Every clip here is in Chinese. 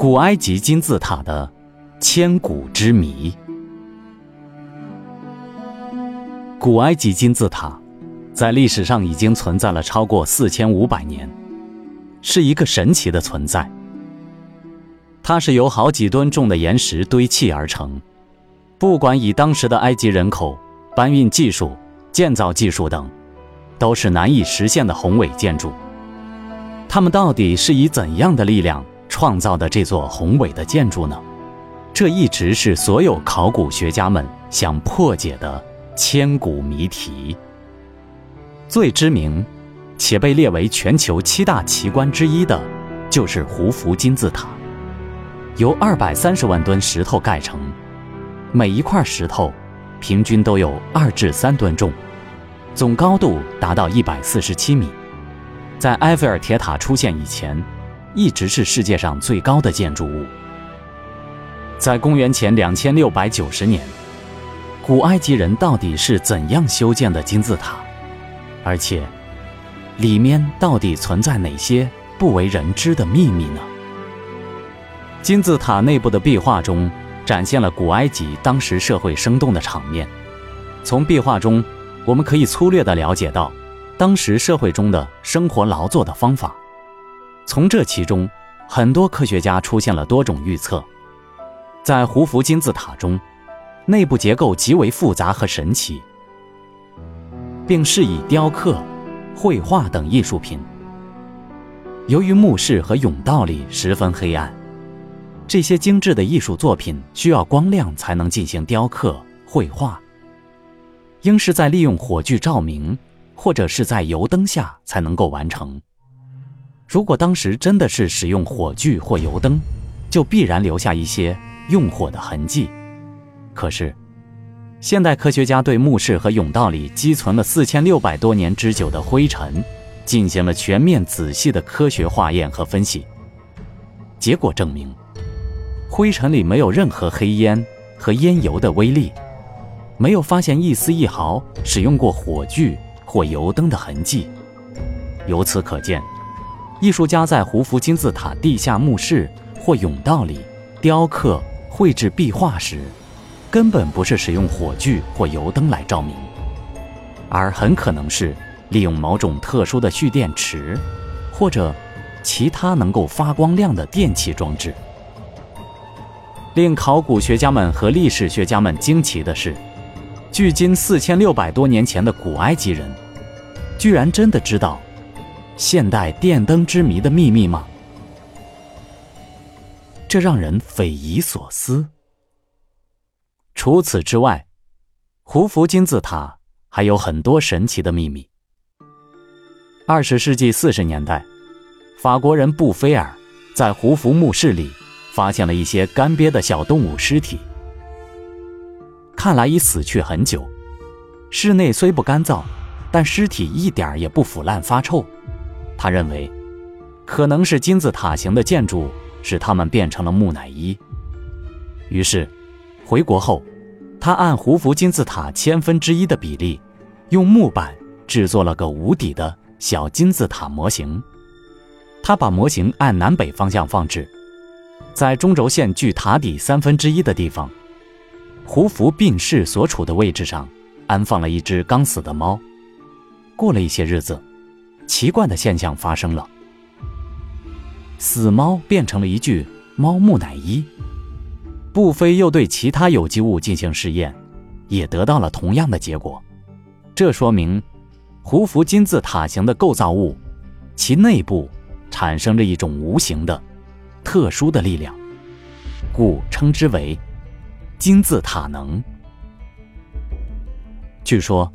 古埃及金字塔的千古之谜。古埃及金字塔在历史上已经存在了超过四千五百年，是一个神奇的存在。它是由好几吨重的岩石堆砌而成，不管以当时的埃及人口、搬运技术、建造技术等，都是难以实现的宏伟建筑。它们到底是以怎样的力量？创造的这座宏伟的建筑呢？这一直是所有考古学家们想破解的千古谜题。最知名，且被列为全球七大奇观之一的，就是胡夫金字塔，由二百三十万吨石头盖成，每一块石头平均都有二至三吨重，总高度达到一百四十七米。在埃菲尔铁塔出现以前。一直是世界上最高的建筑物。在公元前两千六百九十年，古埃及人到底是怎样修建的金字塔？而且，里面到底存在哪些不为人知的秘密呢？金字塔内部的壁画中展现了古埃及当时社会生动的场面。从壁画中，我们可以粗略地了解到当时社会中的生活劳作的方法。从这其中，很多科学家出现了多种预测。在胡夫金字塔中，内部结构极为复杂和神奇，并施以雕刻、绘画等艺术品。由于墓室和甬道里十分黑暗，这些精致的艺术作品需要光亮才能进行雕刻、绘画，应是在利用火炬照明，或者是在油灯下才能够完成。如果当时真的是使用火炬或油灯，就必然留下一些用火的痕迹。可是，现代科学家对墓室和甬道里积存了四千六百多年之久的灰尘，进行了全面仔细的科学化验和分析。结果证明，灰尘里没有任何黑烟和烟油的微粒，没有发现一丝一毫使用过火炬或油灯的痕迹。由此可见。艺术家在胡夫金字塔地下墓室或甬道里雕刻、绘制壁画时，根本不是使用火炬或油灯来照明，而很可能是利用某种特殊的蓄电池，或者其他能够发光亮的电器装置。令考古学家们和历史学家们惊奇的是，距今四千六百多年前的古埃及人，居然真的知道。现代电灯之谜的秘密吗？这让人匪夷所思。除此之外，胡夫金字塔还有很多神奇的秘密。二十世纪四十年代，法国人布菲尔在胡夫墓室里发现了一些干瘪的小动物尸体，看来已死去很久。室内虽不干燥，但尸体一点也不腐烂发臭。他认为，可能是金字塔形的建筑使它们变成了木乃伊。于是，回国后，他按胡夫金字塔千分之一的比例，用木板制作了个无底的小金字塔模型。他把模型按南北方向放置，在中轴线距塔底三分之一的地方，胡夫病逝所处的位置上，安放了一只刚死的猫。过了一些日子。奇怪的现象发生了，死猫变成了一具猫木乃伊。布菲又对其他有机物进行试验，也得到了同样的结果。这说明，胡夫金字塔形的构造物，其内部产生着一种无形的、特殊的力量，故称之为金字塔能。据说，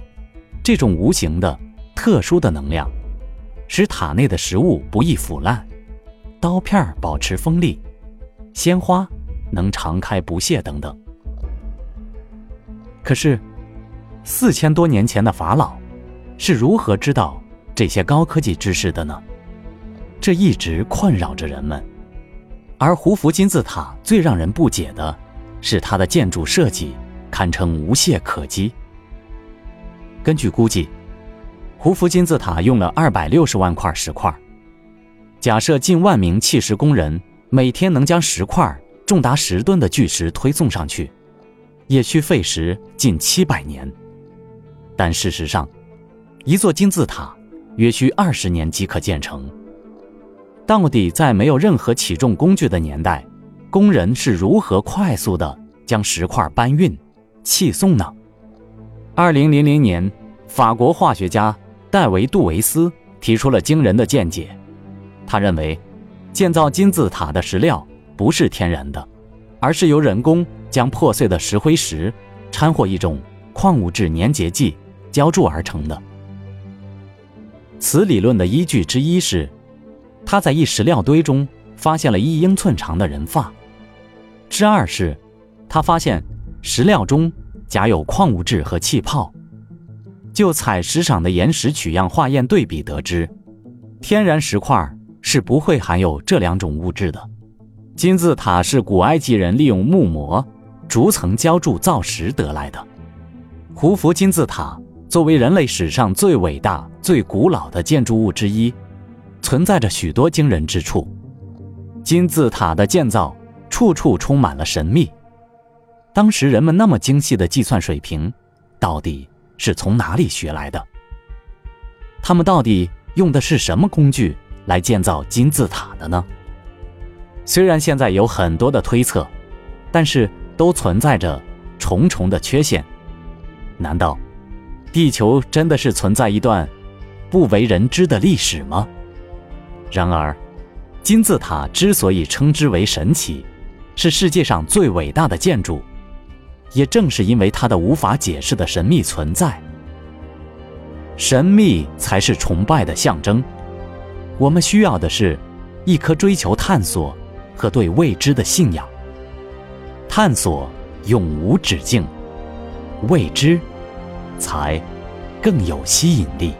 这种无形的、特殊的能量。使塔内的食物不易腐烂，刀片保持锋利，鲜花能常开不谢等等。可是，四千多年前的法老是如何知道这些高科技知识的呢？这一直困扰着人们。而胡夫金字塔最让人不解的是，它的建筑设计堪称无懈可击。根据估计。胡夫金字塔用了二百六十万块石块。假设近万名砌石工人每天能将石块重达十吨的巨石推送上去，也需费时近七百年。但事实上，一座金字塔约需二十年即可建成。到底在没有任何起重工具的年代，工人是如何快速地将石块搬运、砌送呢？二零零零年，法国化学家戴维·杜维斯提出了惊人的见解。他认为，建造金字塔的石料不是天然的，而是由人工将破碎的石灰石掺和一种矿物质粘结剂浇筑而成的。此理论的依据之一是。他在一石料堆中发现了一英寸长的人发。之二是，他发现石料中夹有矿物质和气泡。就采石场的岩石取样化验对比得知，天然石块是不会含有这两种物质的。金字塔是古埃及人利用木模逐层浇筑造石得来的。胡佛金字塔作为人类史上最伟大、最古老的建筑物之一。存在着许多惊人之处，金字塔的建造处处充满了神秘。当时人们那么精细的计算水平，到底是从哪里学来的？他们到底用的是什么工具来建造金字塔的呢？虽然现在有很多的推测，但是都存在着重重的缺陷。难道地球真的是存在一段不为人知的历史吗？然而，金字塔之所以称之为神奇，是世界上最伟大的建筑，也正是因为它的无法解释的神秘存在。神秘才是崇拜的象征。我们需要的是，一颗追求探索和对未知的信仰。探索永无止境，未知才更有吸引力。